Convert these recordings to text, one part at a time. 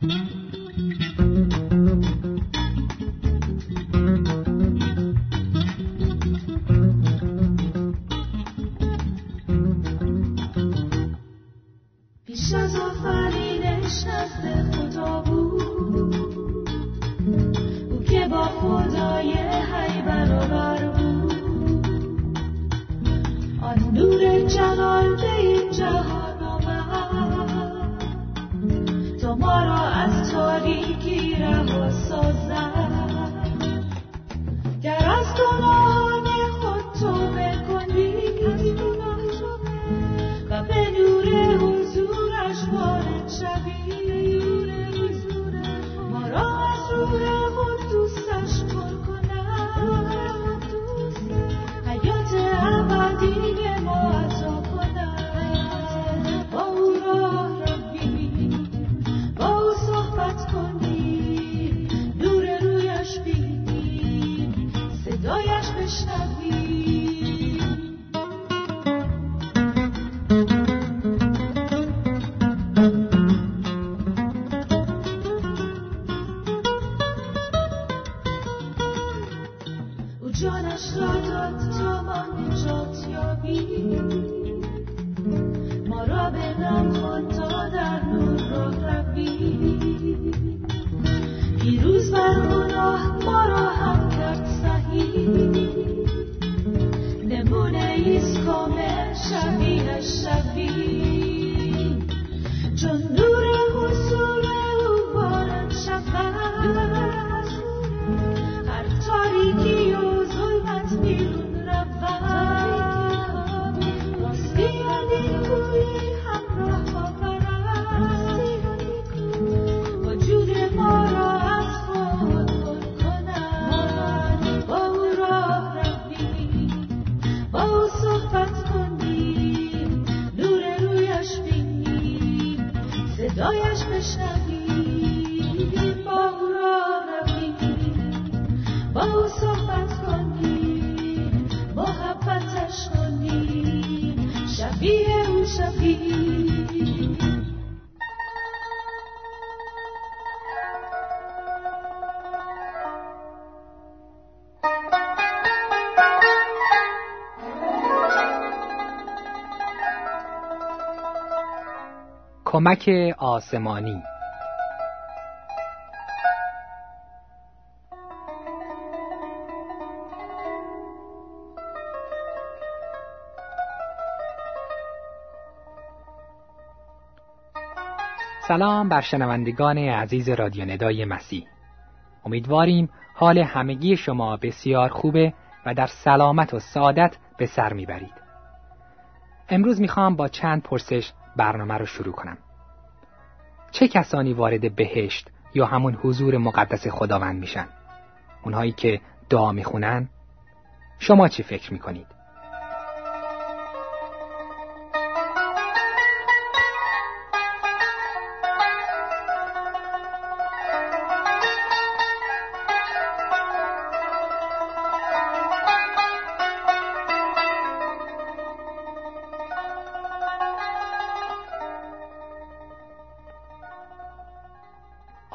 Mm-hmm. to do کمک آسمانی. سلام بر شنوندگان عزیز رادیو ندای مسیح. امیدواریم حال همگی شما بسیار خوبه و در سلامت و سعادت به سر می‌برید. امروز می‌خوام با چند پرسش برنامه رو شروع کنم. چه کسانی وارد بهشت یا همون حضور مقدس خداوند میشن؟ اونهایی که دعا می‌خونن؟ شما چی فکر می‌کنید؟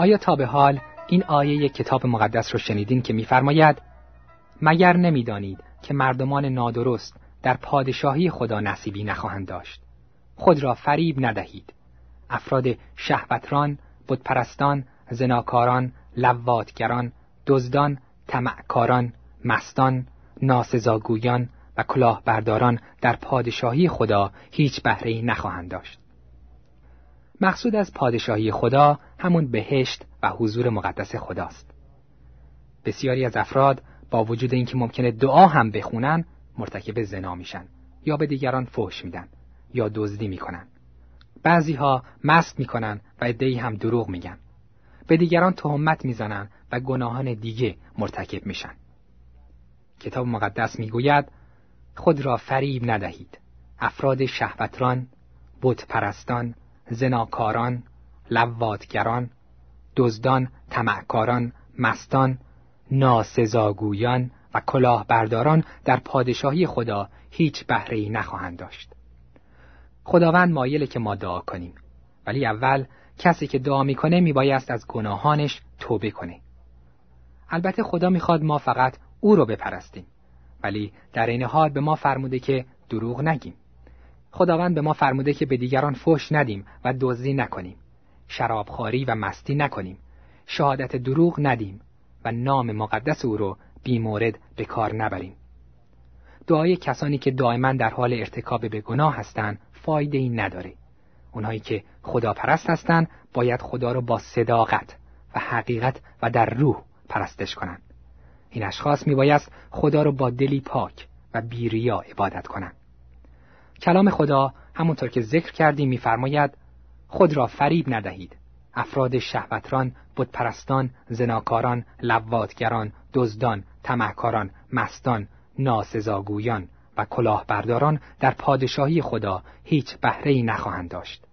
آیا تا به حال این آیه کتاب مقدس رو شنیدین که میفرماید مگر نمی‌دانید که مردمان نادرست در پادشاهی خدا نصیبی نخواهند داشت؟ خود را فریب ندهید. افراد شهوتران بتپرستان زناکاران لواتگران دزدان طمعکاران مستان ناسزاگویان و کلاهبرداران در پادشاهی خدا هیچ بهره نخواهند داشت. مقصود از پادشاهی خدا همون بهشت و حضور مقدس خداست. بسیاری از افراد با وجود اینکه ممکنه دعا هم بخونن مرتکب زنا میشن یا به دیگران فحش میدن یا دزدی می‌کنن. بعضی ها مست می‌کنن و ادهی هم دروغ میگن. به دیگران تهمت می‌زنن و گناهان دیگه مرتکب میشن. کتاب مقدس می‌گوید خود را فریب ندهید. افراد شهوتران، بت پرستان، زناکاران، لواتگران، دزدان، طمعکاران، مستان، ناسزاگویان و کلاهبرداران در پادشاهی خدا هیچ بهره نخواهند داشت. خداوند مایل که ما دعا کنیم. ولی اول کسی که دعا می‌کنه میبایست از گناهانش توبه کنه. البته خدا می‌خواد ما فقط او رو بپرستیم. ولی در این حال به ما فرموده که دروغ نگیم. خداوند به ما فرموده که به دیگران فوش ندیم و دزدی نکنیم. شرابخواری و مستی نکنیم. شهادت دروغ ندیم و نام مقدس او رو بیمورد به کار نبریم. دعای کسانی که دائما در حال ارتکاب به گناه هستند فایده ای نداره. اونهایی که خداپرست هستند باید خدا رو با صداقت و حقیقت و در روح پرستش کنند. این اشخاص میبایست خدا رو با دلی پاک و بیریا عبادت کنند. کلام خدا همونطور که ذکر کردیم میفرماید خود را فریب ندهید. افراد شهوتران بتپرستان زناکاران لواتگران دزدان تمهکاران مستان ناسزاگویان و کلاهبرداران در پادشاهی خدا هیچ بهره ای نخواهند داشت.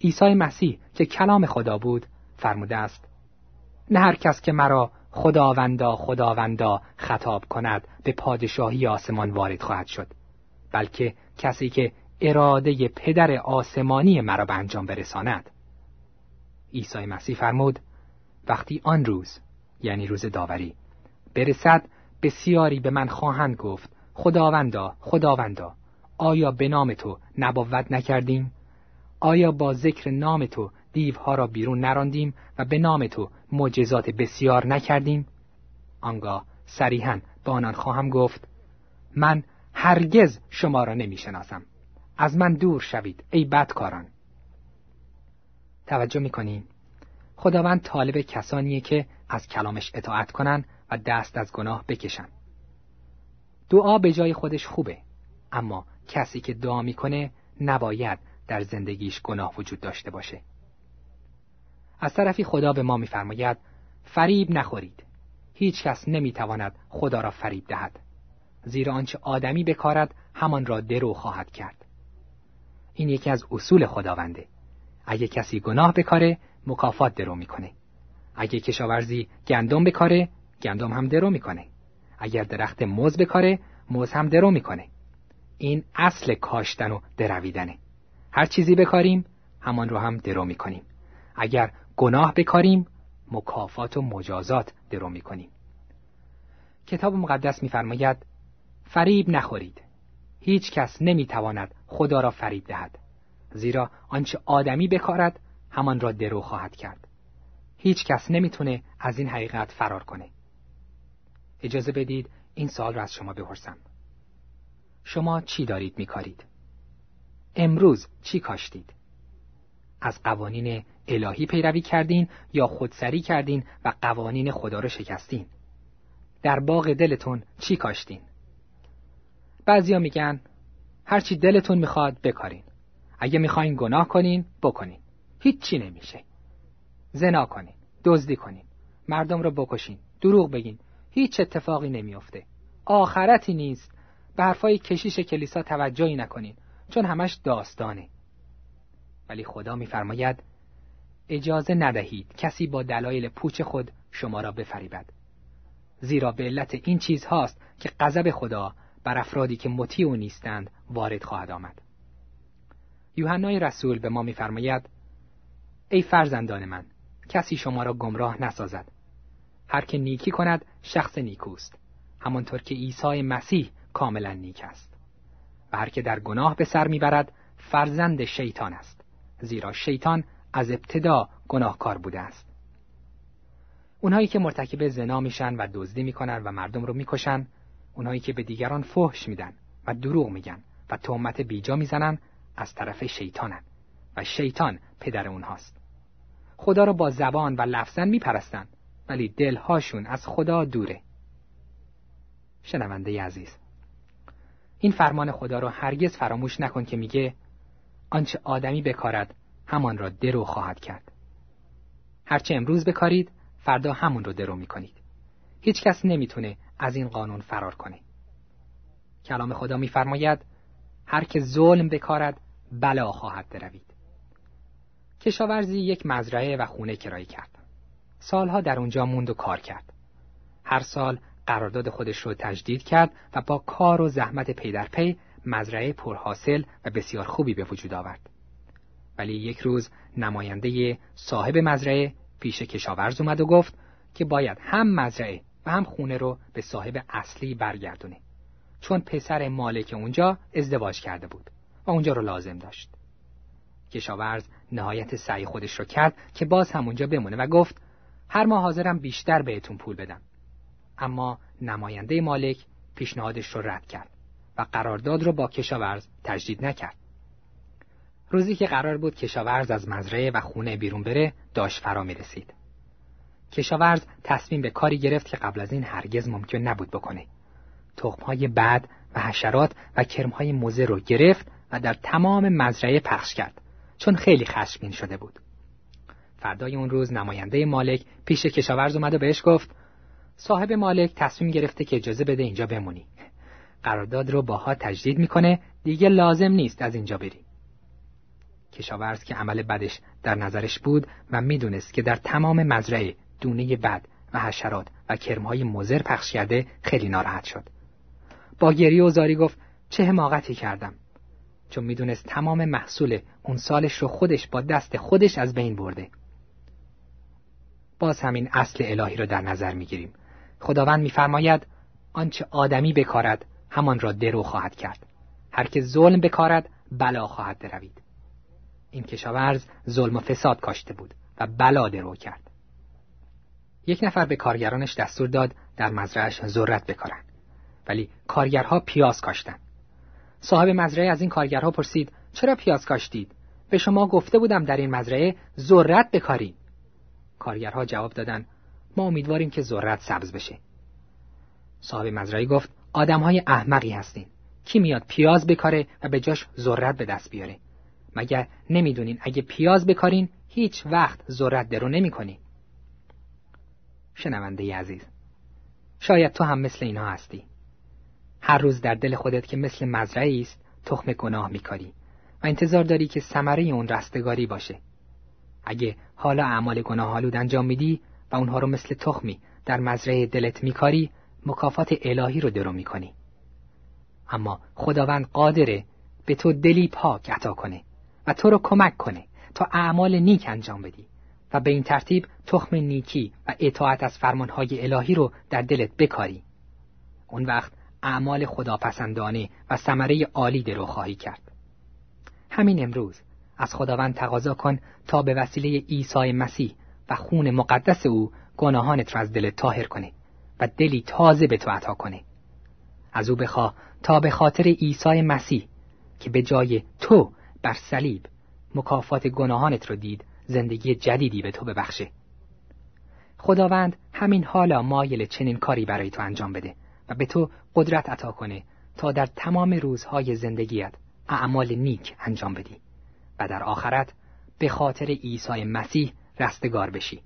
عیسی مسیح که کلام خدا بود فرموده است نه هر کس که مرا خداوندا خداوندا خطاب کند به پادشاهی آسمان وارد خواهد شد بلکه کسی که اراده پدر آسمانی مرا به انجام برساند. عیسی مسیح فرمود وقتی آن روز یعنی روز داوری برسد بسیاری به من خواهند گفت خداوندا خداوندا آیا به نام تو نبوت نکردیم؟ آیا با ذکر نام تو دیوها را بیرون نراندیم و به نام تو معجزات بسیار نکردیم؟ آنگاه صریحا به آنان خواهم گفت من هرگز شما را نمی‌شناسم. از من دور شوید ای بدکاران. توجه می‌کنیم خداوند طالب کسانیه که از کلامش اطاعت کنن و دست از گناه بکشن. دعا به جای خودش خوبه اما کسی که دعا می‌کنه نباید در زندگیش گناه وجود داشته باشه. از طرفی خدا به ما میفرماید فریب نخورید. هیچ کس نمی‌تواند خدا را فریب دهد. زیرا آنچه آدمی بکارد همان را درو خواهد کرد. این یکی از اصول خداونده. اگه کسی گناه بکاره مکافات درو می‌کنه. اگه کشاورزی گندم بکاره گندم هم درو می‌کنه. اگر درخت موز بکاره موز هم درو می‌کنه. این اصل کاشتن و درویدنه. هر چیزی بکاریم همان رو هم درو می‌کنیم. اگر گناه بکاریم مکافات و مجازات درو می‌کنیم. کتاب مقدس میفرماید فریب نخورید. هیچ کس نمی‌تواند خدا را فریب دهد. زیرا آنچه آدمی بکارد همان را درو خواهد کرد. هیچ کس نمی‌تونه از این حقیقت فرار کنه. اجازه بدید این سال را از شما بپرسم. شما چی دارید میکارید؟ امروز چی کاشتید؟ از قوانین الهی پیروی کردین یا خودسری کردین و قوانین خدا رو شکستین؟ در باغ دلتون چی کاشتین؟ بعضیا میگن هرچی دلتون می‌خواد بکارین. اگه می‌خواین گناه کنین بکنین. هیچی نمیشه. زنا کنین دزدی کنین مردم رو بکشین دروغ بگین. هیچ اتفاقی نمیافته. آخرتی نیست. به حرفای کشیش کلیسا توجهی نکنین چون همش داستانه. ولی خدا میفرماید اجازه ندهید کسی با دلایل پوچ خود شما را بفریبد. زیرا به علت این چیز هاست که غضب خدا بر افرادی که مطیع او نیستند وارد خواهد آمد. یوحنای رسول به ما میفرماید ای فرزندان من کسی شما را گمراه نسازد. هر که نیکی کند شخص نیکوست همانطور که عیسی مسیح کاملا نیک است. و هر که در گناه به سر می‌برد فرزند شیطان است زیرا شیطان از ابتدا گناهکار بوده است. اونهایی که مرتکب زنا میشن و دزدی می‌کنن و مردم رو می‌کشن اونهایی که به دیگران فحش میدن و دروغ میگن و تهمت بیجا می‌زنن از طرف شیطانن. و شیطان پدر اونهاست. خدا رو با زبان و لفظن میپرستن ولی دلهاشون از خدا دوره. شنونده عزیز این فرمان خدا رو هرگز فراموش نکن که میگه آنچه آدمی بکارد همان را درو خواهد کرد. هرچه امروز بکارید فردا همون رو درو می‌کنید. هیچ کس نمی‌تونه از این قانون فرار کنه کلام خدا میفرماید هر که ظلم بکارد بلا خواهد دروید کشاورزی یک مزرعه و خونه کرایه کرد. سالها در اونجا موند و کار کرد. هر سال قرارداد خودش رو تجدید کرد و با کار و زحمت پی در پی مزرعه پرحاصل و بسیار خوبی به وجود آورد. ولی یک روز نماینده صاحب مزرعه پیش کشاورز اومد و گفت که باید هم مزرعه و هم خونه رو به صاحب اصلی برگردونه چون پسر مالک اونجا ازدواج کرده بود و اونجا رو لازم داشت. کشاورز نهایت سعی خودش رو کرد که باز هم اونجا بمونه و گفت هر ماه حاضرم بیشتر بهتون پول بدم. اما نماینده مالک پیشنهادش رو رد کرد و قرارداد رو با کشاورز تجدید نکرد. روزی که قرار بود کشاورز از مزرعه و خونه بیرون بره داشت فرا می رسید. کشاورز تصمیم به کاری گرفت که قبل از این هرگز ممکن نبود بکنه. تخمهای بد و حشرات و کرمهای موزه رو گرفت و در تمام مزرعه پخش کرد چون خیلی خشمگین شده بود. فردای اون روز نماینده مالک پیش کشاورز اومد و بهش گفت صاحب مالک تصمیم گرفته که اجازه بده اینجا بمونی. قرارداد رو باها تجدید می‌کنه دیگه لازم نیست از اینجا بری. کشاورز که عمل بدش در نظرش بود و می‌دونست که در تمام مزرعه دونه بد و حشرات و کرمهای مزر پخش کرده خیلی ناراحت شد. با گریه و زاری گفت چه حماقتی کردم چون می‌دونست تمام محصول اون سالش رو خودش با دست خودش از بین برده. باز همین اصل الهی رو در نظر می‌گیریم. خداوند میفرماید آنچه آدمی بکارد همان را درو خواهد کرد. هر که ظلم بکارد بلا خواهد دروید. این کشاورز ظلم و فساد کاشته بود و بلا درو کرد. یک نفر به کارگرانش دستور داد در مزرعش ذرت بکارن ولی کارگرها پیاز کاشتن. صاحب مزرعه از این کارگرها پرسید چرا پیاز کاشتید؟ به شما گفته بودم در این مزرعه ذرت بکارید. کارگرها جواب دادن ما امیدواریم که ذرت سبز بشه. صاحب مزرعه گفت آدمهای احمقی هستین. کی میاد پیاز بکاره و به جاش ذرت به دست بیاره؟ مگر نمی‌دونین اگه پیاز بکارین هیچ وقت ذرت درو نمی‌کنین شنونده عزیز. شاید تو هم مثل اینها هستی. هر روز در دل خودت که مثل مزرعه است تخم گناه میکاری و انتظار داری که ثمره اون رستگاری باشه. اگه حالا اعمال گناهالود انجام میدی و اونها رو مثل تخمی در مزرعه دلت میکاری مکافات الهی رو درو می‌کنی. اما خداوند قادره به تو دلی پاک عطا کنه و تو رو کمک کنه تا اعمال نیک انجام بدی. و به این ترتیب تخم نیکی و اطاعت از فرمانهای الهی رو در دلت بکاری. اون وقت اعمال خداپسندانه و ثمره عالی درو خواهی کرد. همین امروز از خداوند تقاضا کن تا به وسیله عیسی مسیح و خون مقدس او گناهانت را از دلت طاهر کنه و دلی تازه به تو عطا کنه. از او بخواه تا به خاطر عیسی مسیح که به جای تو بر صلیب مکافات گناهانت رو دید زندگی جدیدی به تو ببخشه. خداوند همین حالا مایل چنین کاری برای تو انجام بده و به تو قدرت عطا کنه تا در تمام روزهای زندگیت اعمال نیک انجام بدی و در آخرت به خاطر عیسی مسیح رستگار بشی.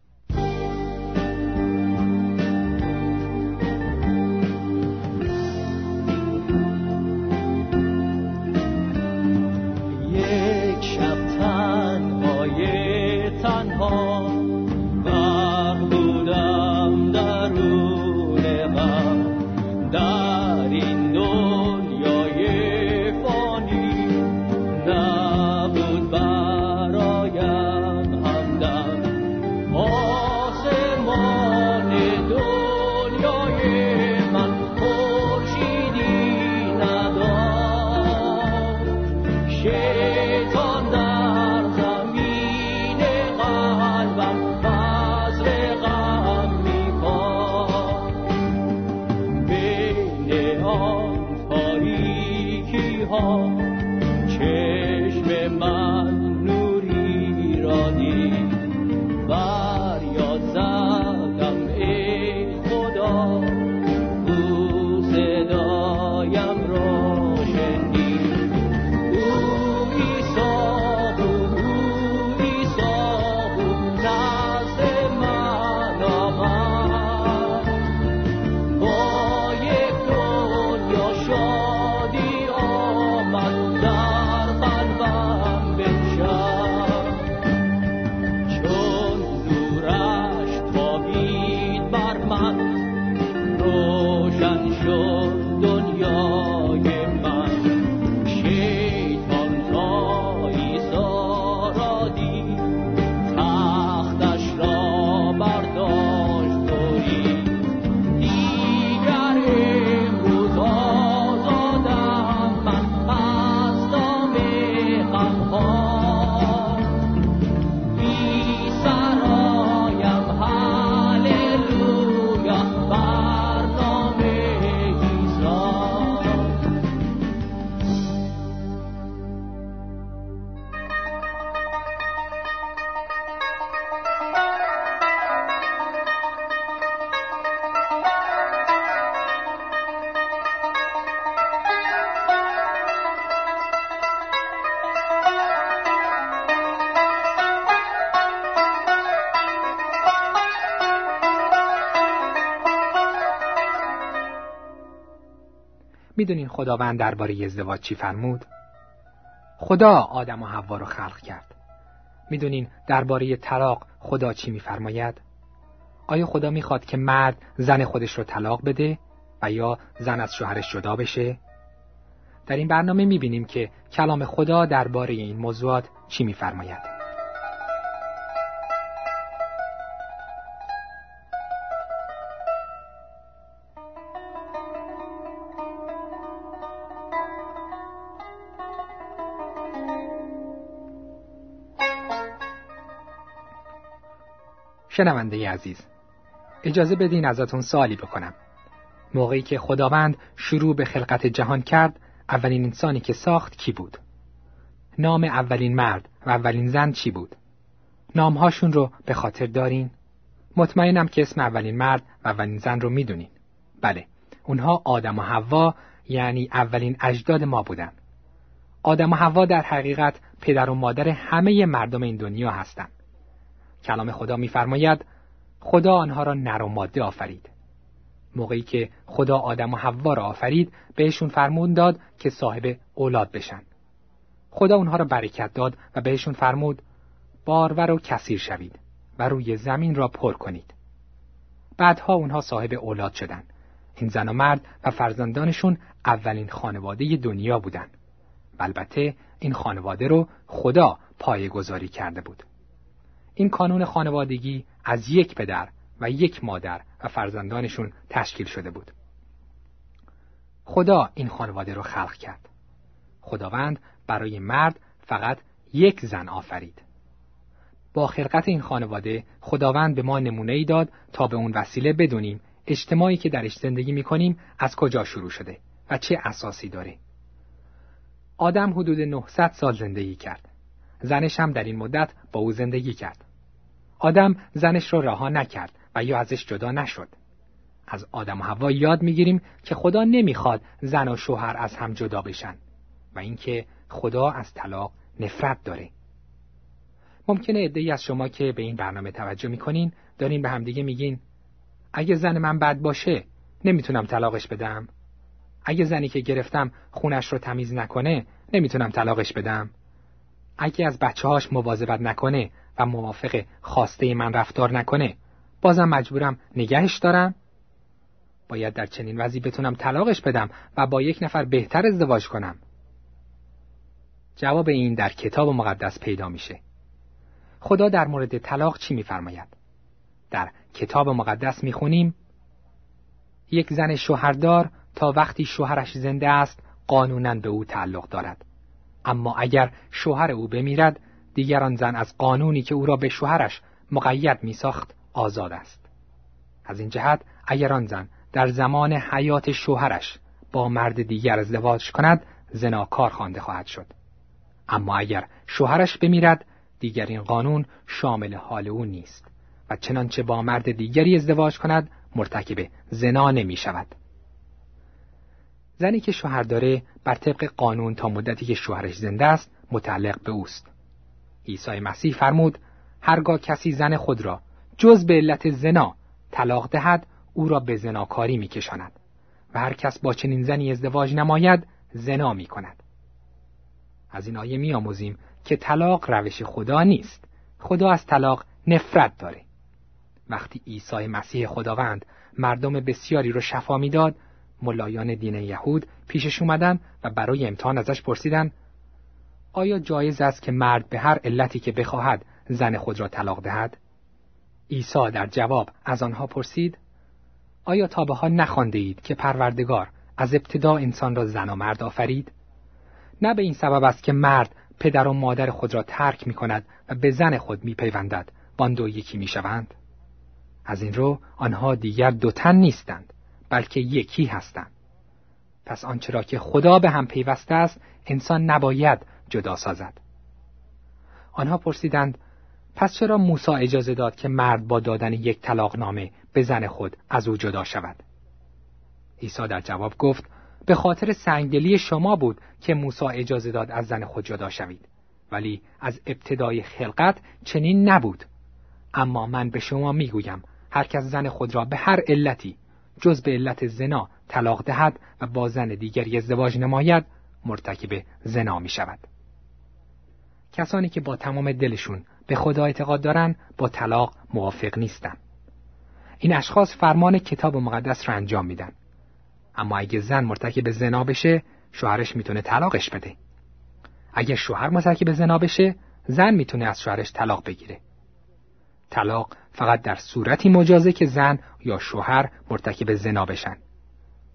می‌دونین خداوند درباره ازدواج چی فرمود؟ خدا آدم و حوا رو خلق کرد. می‌دونین درباره طلاق خدا چی میفرماید؟ آیا خدا می‌خواد که مرد زن خودش رو طلاق بده و یا زن از شوهرش جدا بشه؟ در این برنامه می‌بینیم که کلام خدا درباره این موضوعات چی میفرماید. شنونده عزیز اجازه بدین ازتون سوالی بکنم. موقعی که خداوند شروع به خلقت جهان کرد اولین انسانی که ساخت کی بود؟ نام اولین مرد و اولین زن چی بود؟ نامهاشون رو به خاطر دارین؟ مطمئنم که اسم اولین مرد و اولین زن رو می‌دونین. بله اونها آدم و حوا یعنی اولین اجداد ما بودن. آدم و حوا در حقیقت پدر و مادر همه مردم این دنیا هستند کلام خدا میفرماید خدا آنها را نر و ماده آفرید. موقعی که خدا آدم و حوا را آفرید بهشون فرمود داد که صاحب اولاد بشن. خدا اونها را برکت داد و بهشون فرمود بارور و کثیر شوید و روی زمین را پر کنید. بعدها اونها صاحب اولاد شدند این زن و مرد و فرزندانشون اولین خانواده دنیا بودند البته این خانواده رو خدا پایه گذاری کرده بود. این کانون خانوادگی از یک پدر و یک مادر و فرزندانشون تشکیل شده بود. خدا این خانواده رو خلق کرد. خداوند برای مرد فقط یک زن آفرید. با خلقت این خانواده خداوند به ما نمونه ای داد تا به اون وسیله بدونیم اجتماعی که درش زندگی می کنیم از کجا شروع شده و چه اساسی داره. آدم حدود 900 سال زندگی کرد. زنش هم در این مدت با او زندگی کرد. آدم زنش را رها نکرد و یا ازش جدا نشد. از آدم و هوا یاد می‌گیریم که خدا نمی‌خواد زن و شوهر از هم جدا بشن و اینکه خدا از طلاق نفرت داره. ممکنه ای از شما که به این برنامه توجه می‌کنین دارین به همدیگه میگین اگه زن من بد باشه نمی‌تونم طلاقش بدم. اگه زنی که گرفتم خونش رو تمیز نکنه نمی‌تونم طلاقش بدم. اگه از بچه هاش مواظبت نکنه و موافق خواسته من رفتار نکنه بازم مجبورم نگهش دارم. باید در چنین وضعی بتونم طلاقش بدم و با یک نفر بهتر ازدواج کنم. جواب این در کتاب مقدس پیدا میشه. خدا در مورد طلاق چی میفرماید؟ در کتاب مقدس می‌خونیم یک زن شوهردار تا وقتی شوهرش زنده است قانونا به او تعلق دارد. اما اگر شوهر او بمیرد دیگران زن از قانونی که او را به شوهرش مقید می ساخت آزاد است. از این جهت اگر آن زن در زمان حیات شوهرش با مرد دیگر ازدواج کند زناکار خوانده خواهد شد. اما اگر شوهرش بمیرد دیگر این قانون شامل حال او نیست و چنانچه با مرد دیگری ازدواج کند مرتکب زنا نمی شود. زنی که شوهر داره بر طبق قانون تا مدتی که شوهرش زنده است متعلق به اوست. عیسی مسیح فرمود هرگاه کسی زن خود را جز به علت زنا طلاق دهد او را به زناکاری میکشاند و هر کس با چنین زنی ازدواج نماید زنا می کند. از این آیه می آموزیم که طلاق روش خدا نیست. خدا از طلاق نفرت داره. وقتی عیسی مسیح خداوند مردم بسیاری رو شفا می‌داد، ملایان دین یهود پیشش اومدن و برای امتحان ازش پرسیدن آیا جایز است که مرد به هر علتی که بخواهد زن خود را طلاق دهد؟ عیسی در جواب از آنها پرسید آیا تا به حال نخوانده اید که پروردگار از ابتدا انسان را زن و مرد آفرید؟ نه به این سبب است که مرد پدر و مادر خود را ترک می کند و به زن خود می پیوندد وان دو یکی می شوند. از این رو آنها دیگر دو تن نیستند بلکه یکی هستند. پس آنچه را که خدا به هم پیوسته است انسان نباید جدا سازد. آنها پرسیدند پس چرا موسی اجازه داد که مرد با دادن یک طلاق نامه به زن خود از او جدا شود؟ عیسی در جواب گفت به خاطر سنگدلی شما بود که موسی اجازه داد از زن خود جدا شوید ولی از ابتدای خلقت چنین نبود اما من به شما می‌گویم هر کس زن خود را به هر علتی جز به علت زنا طلاق دهد و با زن دیگری ازدواج نماید مرتکب زنا می شود. کسانی که با تمام دلشون به خدا اعتقاد دارند با طلاق موافق نیستند. این اشخاص فرمان کتاب مقدس را انجام میدن. اما اگه زن مرتکب زنا بشه شوهرش می‌تونه طلاقش بده. اگه شوهر مرتکب زنا بشه زن می‌تونه از شوهرش طلاق بگیره. طلاق فقط در صورتی مجازه که زن یا شوهر مرتکب زنا بشن.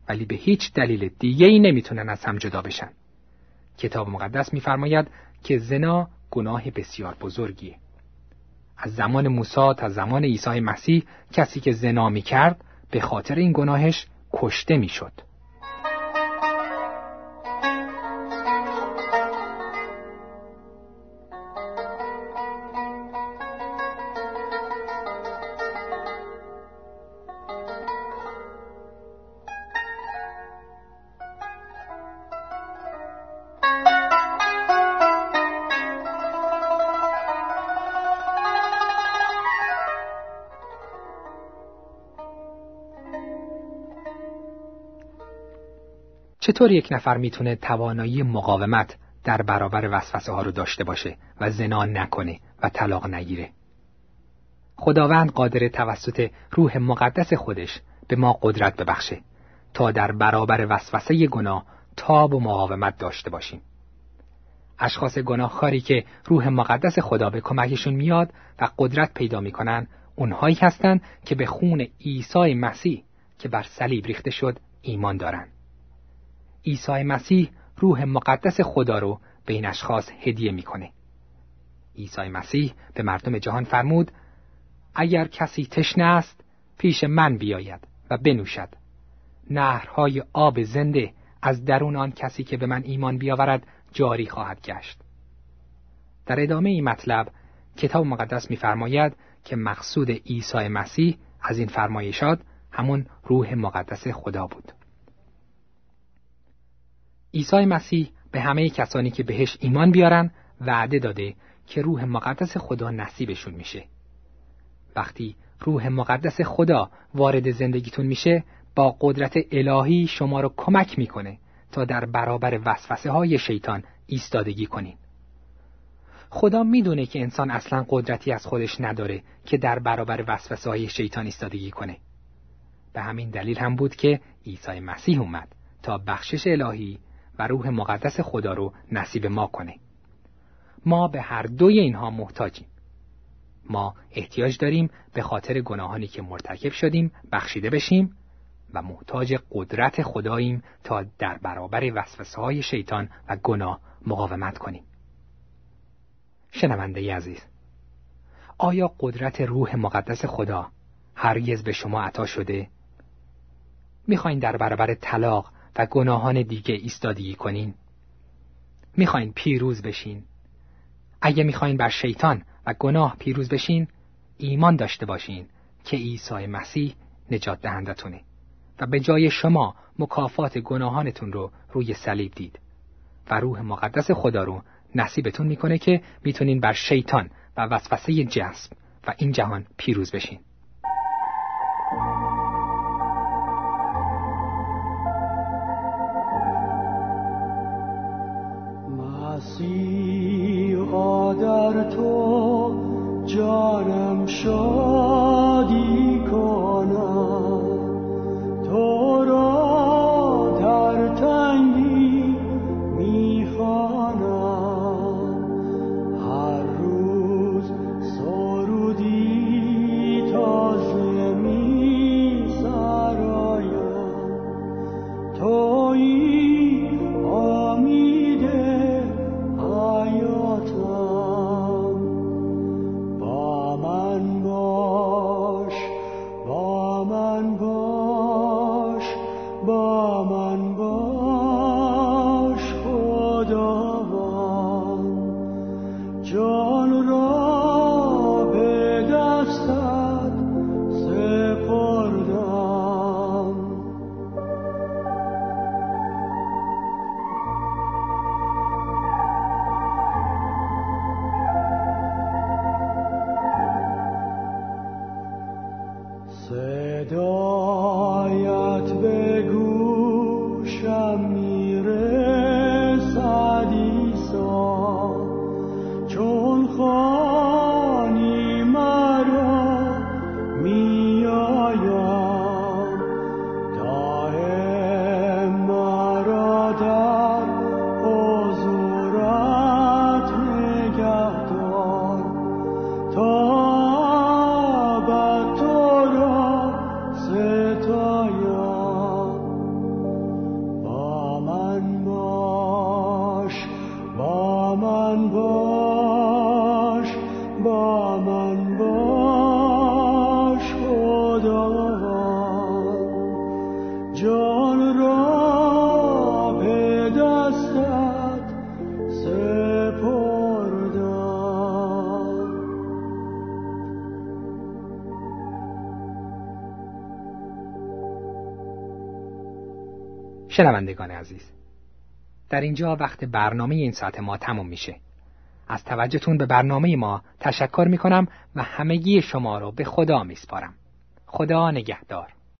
ولی به هیچ دلیل دیگه ای نمی‌تونن از هم جدا بشن. کتاب مقدس میفرماید که زنا گناه بسیار بزرگیه. از زمان موسی تا زمان عیسی مسیح کسی که زنا می کرد به خاطر این گناهش کشته می چطور یک نفر می‌تونه توانایی مقاومت در برابر وسوسه ها رو داشته باشه و زنا نکنه و طلاق نگیره؟ خداوند قادر توسط روح مقدس خودش به ما قدرت ببخشه تا در برابر وسوسه گناه تاب و مقاومت داشته باشیم. اشخاص گناهکاری که روح مقدس خدا به کمکشون میاد و قدرت پیدا می‌کنن اونهایی هستند که به خون عیسی مسیح که بر صلیب ریخته شد ایمان دارند. عیسی مسیح روح مقدس خدا رو به این اشخاص هدیه می‌کنه. عیسی مسیح به مردم جهان فرمود اگر کسی تشنه است پیش من بیاید و بنوشد. نهرهای آب زنده از درون آن کسی که به من ایمان بیاورد جاری خواهد گشت. در ادامه این مطلب کتاب مقدس میفرماید که مقصود عیسی مسیح از این فرمایشات همون روح مقدس خدا بود. عیسی مسیح به همه کسانی که بهش ایمان بیارن وعده داده که روح مقدس خدا نصیبشون میشه. وقتی روح مقدس خدا وارد زندگیتون میشه با قدرت الهی شما رو کمک می‌کنه تا در برابر وسوسه های شیطان ایستادگی کنین. خدا می‌دونه که انسان اصلا قدرتی از خودش نداره که در برابر وسوسه های شیطان ایستادگی کنه. به همین دلیل هم بود که عیسی مسیح اومد تا بخشش الهی و روح مقدس خدا رو نصیب ما کنه. ما به هر دوی اینها محتاجیم. ما احتیاج داریم به خاطر گناهانی که مرتکب شدیم بخشیده بشیم و محتاج قدرت خداییم تا در برابر وسوسه های شیطان و گناه مقاومت کنیم. شنونده عزیز آیا قدرت روح مقدس خدا هرگز به شما عطا شده؟ می‌خواین در برابر طلاق و گناهان دیگه ایستادگی کنین. می‌خواین پیروز بشین. اگه می‌خواین بر شیطان و گناه پیروز بشین ایمان داشته باشین که عیسی مسیح نجات دهندتونه. و به جای شما مکافات گناهانتون رو روی صلیب دید. و روح مقدس خدا رو نصیبتون می‌کنه که می‌تونین بر شیطان و وسوسه جسم و این جهان پیروز بشین. در تو شنوندگان عزیز در اینجا وقت برنامه این ساعت ما تموم میشه. از توجهتون به برنامه ما تشکر می‌کنم و همگی شما رو به خدا میسپارم. خدا نگهدار.